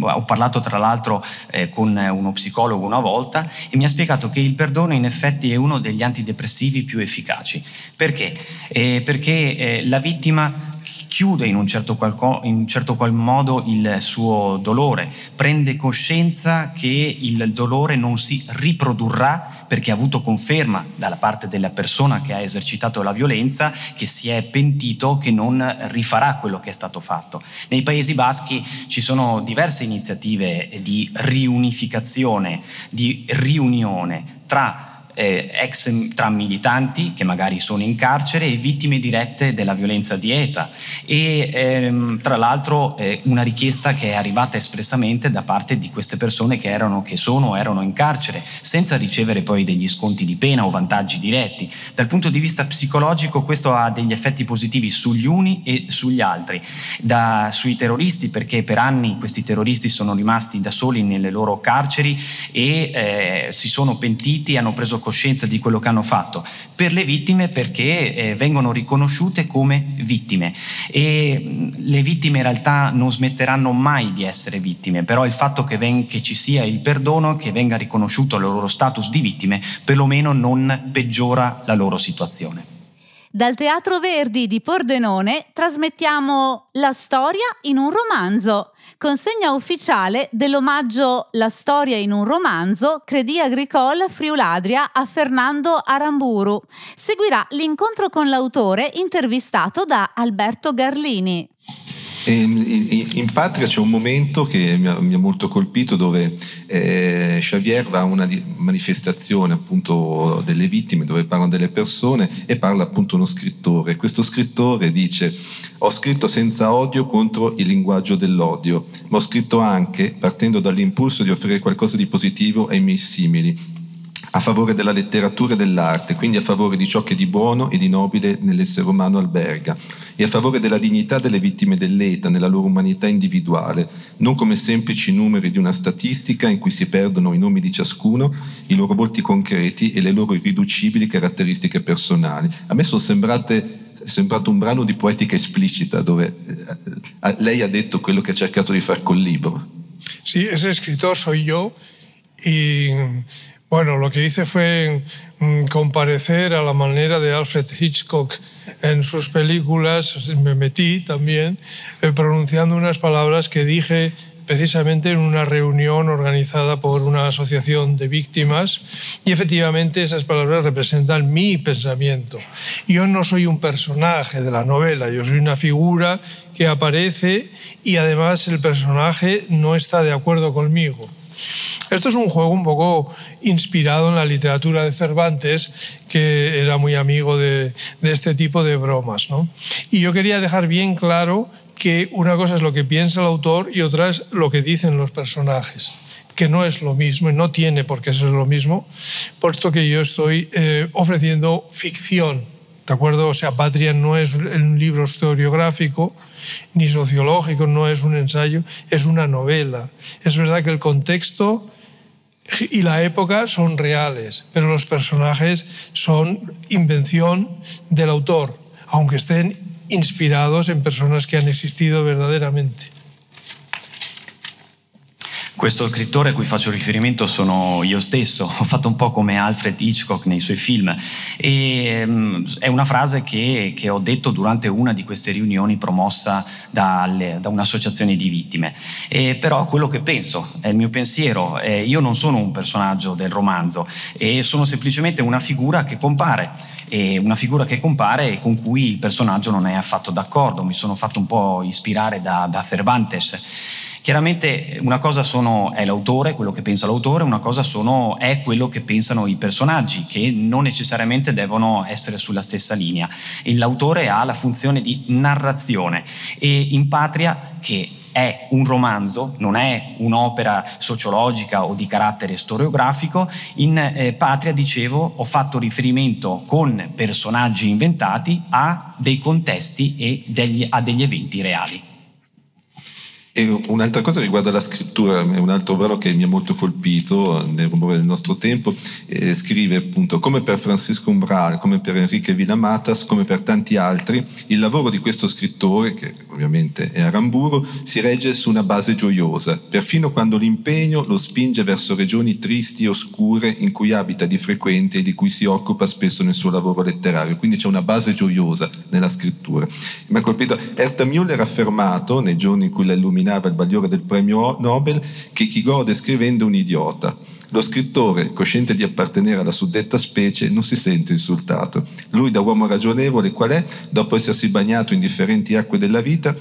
ho parlato tra l'altro eh, con uno psicologo una volta e mi ha spiegato che il perdono in effetti è uno degli antidepressivi più efficaci. Perché? Eh, perché eh, la vittima chiude in un certo, qualco, in un certo qual modo il suo dolore, prende coscienza che il dolore non si riprodurrà perché ha avuto conferma dalla parte della persona che ha esercitato la violenza che si è pentito che non rifarà quello che è stato fatto. Nei Paesi Baschi ci sono diverse iniziative di riunificazione, di riunione tra eh, ex tra militanti che magari sono in carcere e vittime dirette della violenza di ETA e ehm, tra l'altro eh, una richiesta che è arrivata espressamente da parte di queste persone che erano, che sono erano in carcere senza ricevere poi degli sconti di pena o vantaggi diretti. Dal punto di vista psicologico questo ha degli effetti positivi sugli uni e sugli altri, da, sui terroristi perché per anni questi terroristi sono rimasti da soli nelle loro carceri e eh, si sono pentiti, hanno preso coscienza di quello che hanno fatto, per le vittime perché eh, vengono riconosciute come vittime e le vittime in realtà non smetteranno mai di essere vittime, però il fatto che, ven- che ci sia il perdono, che venga riconosciuto il loro status di vittime, perlomeno non peggiora la loro situazione. Dal Teatro Verdi di Pordenone trasmettiamo la storia in un romanzo consegna ufficiale dell'omaggio La storia in un romanzo Credit Agricole Friuladria a Fernando Aramburu. Seguirà l'incontro con l'autore intervistato da Alberto Garlini. In Patria c'è un momento che mi ha, mi ha molto colpito dove eh, Xavier va a una manifestazione appunto delle vittime dove parlano delle persone e parla appunto uno scrittore. Questo scrittore dice ho scritto senza odio contro il linguaggio dell'odio, ma ho scritto anche partendo dall'impulso di offrire qualcosa di positivo ai miei simili, a favore della letteratura e dell'arte, quindi a favore di ciò che di buono e di nobile nell'essere umano alberga e a favore della dignità delle vittime dell'ETA nella loro umanità individuale, non come semplici numeri di una statistica in cui si perdono i nomi di ciascuno, i loro volti concreti e le loro irriducibili caratteristiche personali. A me sono sembrate è sembrato un brano di poetica esplicita dove eh, lei ha detto quello che ha cercato di fare col libro. Sí, ese escritor soy yo y bueno, lo que hice fue mm, comparecer a la manera de Alfred Hitchcock en sus películas, me metí también eh, pronunciando unas palabras que dije precisamente en una reunión organizada por una asociación de víctimas y efectivamente esas palabras representan mi pensamiento. Yo no soy un personaje de la novela, yo soy una figura que aparece y además el personaje no está de acuerdo conmigo. Esto es un juego un poco inspirado en la literatura de Cervantes, que era muy amigo de, este tipo de bromas. ¿no? Y yo quería dejar bien claro que una cosa es lo que piensa el autor y otra es lo que dicen los personajes que no es lo mismo y no tiene por qué ser lo mismo, puesto que yo estoy eh, ofreciendo ficción, ¿de acuerdo? O sea, Patria no es un libro historiográfico ni sociológico, no es un ensayo, es una novela. Es verdad que el contexto y la época son reales, pero los personajes son invención del autor, aunque estén inspirados en personas que han existido verdaderamente. Questo scrittore a cui faccio riferimento sono io stesso, ho fatto un po' come Alfred Hitchcock nei suoi film e um, è una frase che, che, ho detto durante una di queste riunioni promossa dalle, da un'associazione di vittime. E però quello che penso, è il mio pensiero, eh, io non sono un personaggio del romanzo e sono semplicemente una figura che compare e una figura che compare e con cui il personaggio non è affatto d'accordo. Mi sono fatto un po' ispirare da, da Cervantes Chiaramente una cosa sono, è l'autore, quello che pensa l'autore, una cosa sono, è quello che pensano i personaggi, che non necessariamente devono essere sulla stessa linea. L'autore ha la funzione di narrazione e in Patria, che è un romanzo, non è un'opera sociologica o di carattere storiografico. In eh, Patria, dicevo, ho fatto riferimento con personaggi inventati a dei contesti e degli, a degli eventi reali. E un'altra cosa riguarda la scrittura, un altro brano che mi ha molto colpito nel rumore del nostro tempo, eh, scrive appunto come per Francisco Umbral, come per Enrique Villamatas, come per tanti altri, il lavoro di questo scrittore, che ovviamente è Aramburo, si regge su una base gioiosa, perfino quando l'impegno lo spinge verso regioni tristi e oscure in cui abita di frequente e di cui si occupa spesso nel suo lavoro letterario, quindi c'è una base gioiosa nella scrittura. Mi ha colpito, Erta Müller ha affermato, nei giorni in cui la illuminazione illuminava il bagliore del premio Nobel, che chi gode scrivendo è un idiota. Lo scrittore, cosciente di appartenere alla suddetta specie, non si sente insultato. Lui, da uomo ragionevole qual è, dopo essersi bagnato in differenti acque della vita,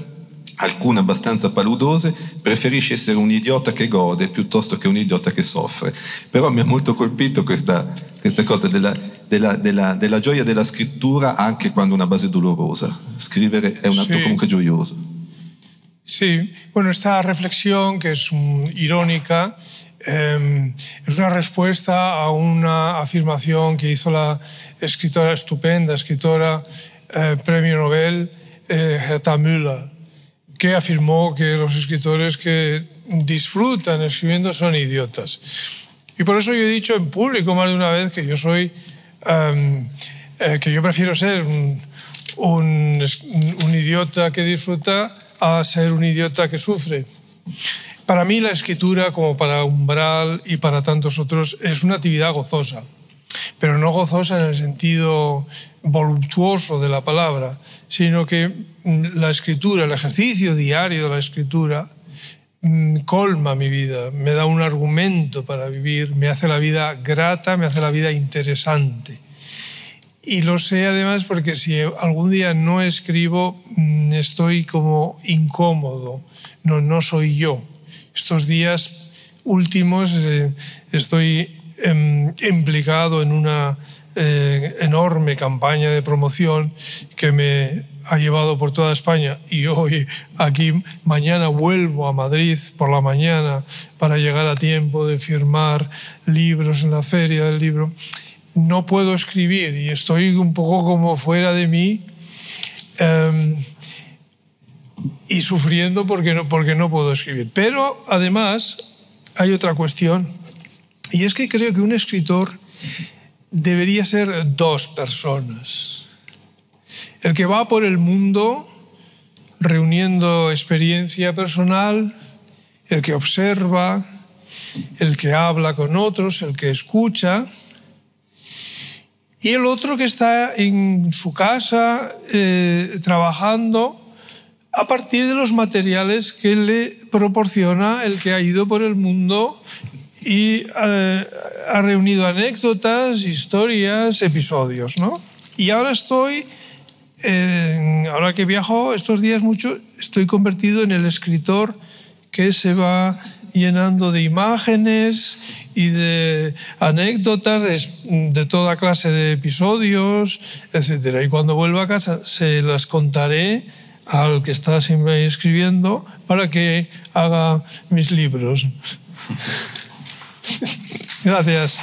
alcune abbastanza paludose, preferisce essere un idiota che gode piuttosto che un idiota che soffre. Però mi ha molto colpito questa, questa cosa della, della, della, della, gioia della scrittura anche quando una base dolorosa. Scrivere è un atto sì. comunque gioioso. Sí, bueno, esta reflexión que es um, irónica eh, es una respuesta a una afirmación que hizo la escritora estupenda, escritora eh, premio Nobel eh, Herta Müller, que afirmó que los escritores que disfrutan escribiendo son idiotas. Y por eso yo he dicho en público más de una vez que yo soy, um, que yo prefiero ser un, un, un idiota que disfruta a ser un idiota que sufre. Para mí la escritura, como para Umbral y para tantos otros, es una actividad gozosa, pero no gozosa en el sentido voluptuoso de la palabra, sino que mm, la escritura, el ejercicio diario de la escritura, mm, colma mi vida, me da un argumento para vivir, me hace la vida grata, me hace la vida interesante. Y lo sé además porque si algún día no escribo, mm, estoy como incómodo, no, no soy yo. Estos días últimos eh, estoy em, implicado en una eh, enorme campaña de promoción que me ha llevado por toda España. Y hoy aquí mañana vuelvo a Madrid por la mañana para llegar a tiempo de firmar libros en la feria del libro no puedo escribir y estoy un poco como fuera de mí um, y sufriendo porque no, porque no puedo escribir. Pero además hay otra cuestión y es que creo que un escritor debería ser dos personas. El que va por el mundo reuniendo experiencia personal, el que observa, el que habla con otros, el que escucha, y el otro que está en su casa eh, trabajando a partir de los materiales que le proporciona el que ha ido por el mundo y eh, ha reunido anécdotas, historias, episodios. ¿no? Y ahora estoy, ahora que viajo estos días mucho, estoy convertido en el escritor que se va llenando de imágenes y de anécdotas de, toda clase de episodios, etc. Y cuando vuelva a casa se las contaré al que está siempre escribiendo para que haga mis libros. <laughs> Gracias.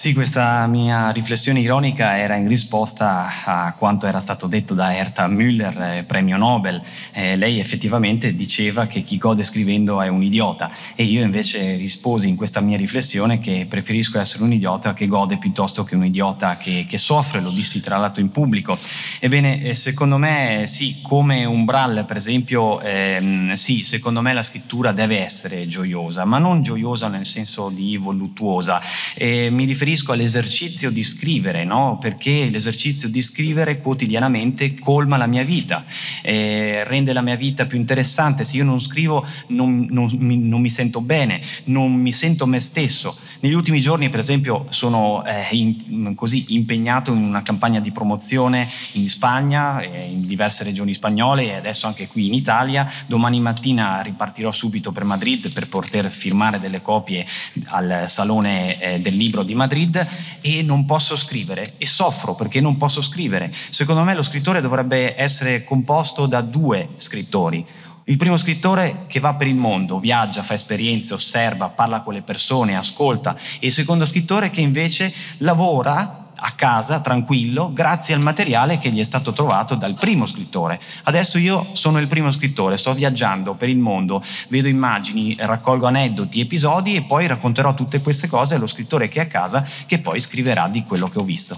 Sì, questa mia riflessione ironica era in risposta a quanto era stato detto da Herta Müller, eh, premio Nobel. Eh, lei effettivamente diceva che chi gode scrivendo è un idiota e io invece risposi in questa mia riflessione che preferisco essere un idiota che gode piuttosto che un idiota che, che soffre, lo dissi tra l'altro in pubblico. Ebbene, eh, secondo me sì, come Umbral per esempio, ehm, sì, secondo me la scrittura deve essere gioiosa, ma non gioiosa nel senso di voluttuosa. mi riferisco riferisco all'esercizio di scrivere, no? perché l'esercizio di scrivere quotidianamente colma la mia vita, eh, rende la mia vita più interessante. Se io non scrivo non, non, non mi sento bene, non mi sento me stesso. Negli ultimi giorni, per esempio, sono eh, in, così impegnato in una campagna di promozione in Spagna, eh, in diverse regioni spagnole e adesso anche qui in Italia. Domani mattina ripartirò subito per Madrid per poter firmare delle copie al Salone eh, del Libro di Madrid e non posso scrivere e soffro perché non posso scrivere. Secondo me lo scrittore dovrebbe essere composto da due scrittori il primo scrittore che va per il mondo, viaggia, fa esperienze, osserva, parla con le persone, ascolta. E il secondo scrittore che invece lavora a casa, tranquillo, grazie al materiale che gli è stato trovato dal primo scrittore. Adesso io sono il primo scrittore, sto viaggiando per il mondo, vedo immagini, raccolgo aneddoti, episodi e poi racconterò tutte queste cose allo scrittore che è a casa che poi scriverà di quello che ho visto.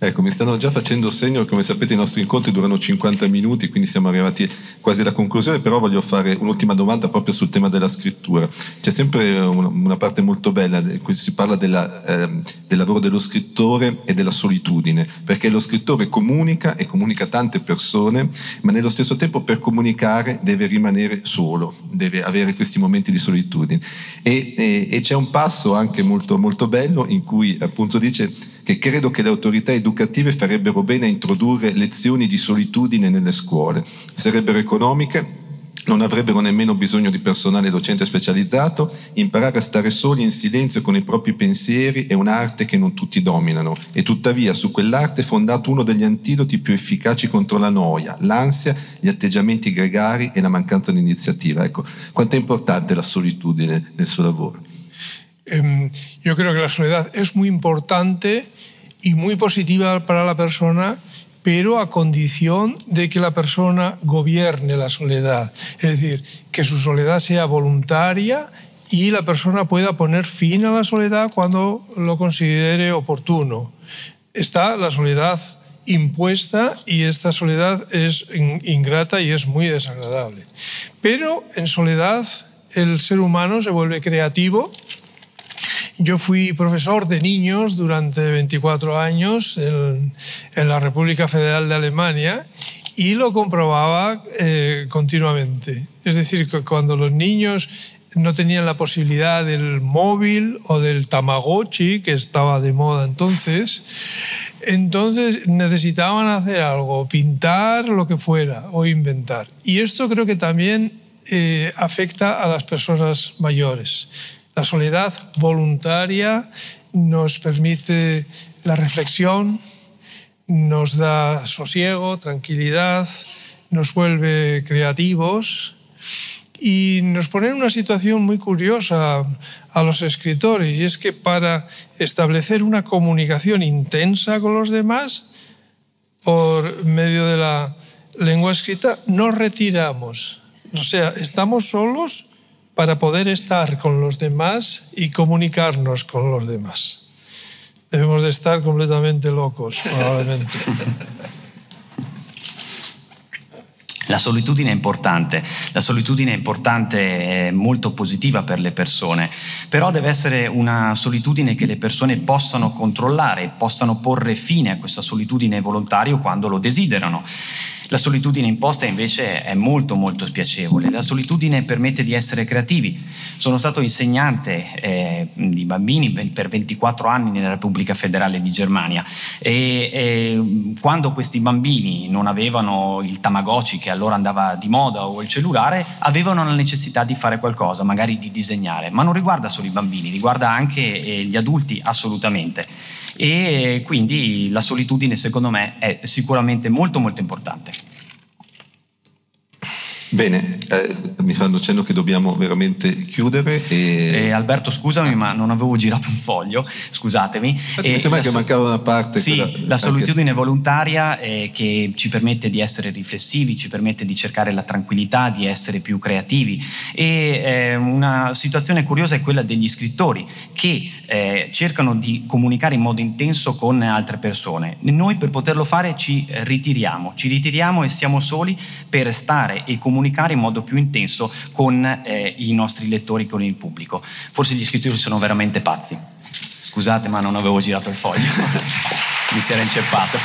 Ecco, mi stanno già facendo segno, come sapete i nostri incontri durano 50 minuti, quindi siamo arrivati quasi alla conclusione, però voglio fare un'ultima domanda proprio sul tema della scrittura. C'è sempre una parte molto bella, si parla della, eh, del lavoro dello scrittore e della solitudine, perché lo scrittore comunica e comunica tante persone, ma nello stesso tempo per comunicare deve rimanere solo, deve avere questi momenti di solitudine. E, e, e c'è un passo anche molto, molto bello in cui appunto dice che credo che le autorità educative farebbero bene a introdurre lezioni di solitudine nelle scuole. Sarebbero economiche, non avrebbero nemmeno bisogno di personale docente specializzato, imparare a stare soli in silenzio con i propri pensieri è un'arte che non tutti dominano e tuttavia su quell'arte è fondato uno degli antidoti più efficaci contro la noia, l'ansia, gli atteggiamenti gregari e la mancanza di iniziativa. Ecco, quanto è importante la solitudine nel suo lavoro? Um, yo creo que la soledad es muy importante y muy positiva para la persona, pero a condición de que la persona gobierne la soledad. Es decir, que su soledad sea voluntaria y la persona pueda poner fin a la soledad cuando lo considere oportuno. Está la soledad impuesta y esta soledad es ingrata y es muy desagradable. Pero en soledad el ser humano se vuelve creativo yo fui profesor de niños durante 24 años en, la República Federal de Alemania y lo comprobaba eh, continuamente. Es decir, que cuando los niños no tenían la posibilidad del móvil o del Tamagotchi, que estaba de moda entonces, entonces necesitaban hacer algo, pintar lo que fuera o inventar. Y esto creo que también eh, afecta a las personas mayores. La soledad voluntaria nos permite la reflexión, nos da sosiego, tranquilidad, nos vuelve creativos y nos pone en una situación muy curiosa a los escritores y es que para establecer una comunicación intensa con los demás por medio de la lengua escrita nos retiramos. O sea, estamos solos para poder estar con los demás y comunicarnos con los demás. Debemos de estar completamente locos, probablemente. La solitudine è importante, la solitudine è importante, è molto positiva per le persone, però deve essere una solitudine che le persone possano controllare, possano porre fine a questa solitudine volontaria quando lo desiderano. La solitudine imposta invece è molto molto spiacevole. La solitudine permette di essere creativi. Sono stato insegnante eh, di bambini per 24 anni nella Repubblica Federale di Germania e, e quando questi bambini non avevano il Tamagotchi che allora andava di moda o il cellulare, avevano la necessità di fare qualcosa, magari di disegnare, ma non riguarda solo i bambini, riguarda anche eh, gli adulti assolutamente e quindi la solitudine secondo me è sicuramente molto molto importante. Bene, eh, mi fanno cenno che dobbiamo veramente chiudere. E... Eh, Alberto, scusami, ma non avevo girato un foglio, scusatemi. Infatti, mi sembra che so- mancava una parte. Sì, quella... la solitudine anche... volontaria eh, che ci permette di essere riflessivi, ci permette di cercare la tranquillità, di essere più creativi. E eh, una situazione curiosa è quella degli scrittori che eh, cercano di comunicare in modo intenso con altre persone. Noi per poterlo fare ci ritiriamo, ci ritiriamo e siamo soli per stare e comunicare comunicare in modo più intenso con eh, i nostri lettori, con il pubblico. Forse gli scrittori sono veramente pazzi. Scusate, ma non avevo girato il foglio. <laughs> Mi si era inceppato.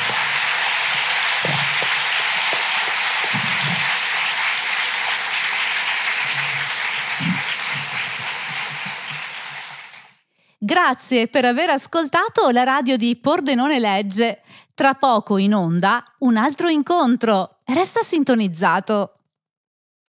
Grazie per aver ascoltato la radio di Pordenone Legge. Tra poco in onda un altro incontro. Resta sintonizzato.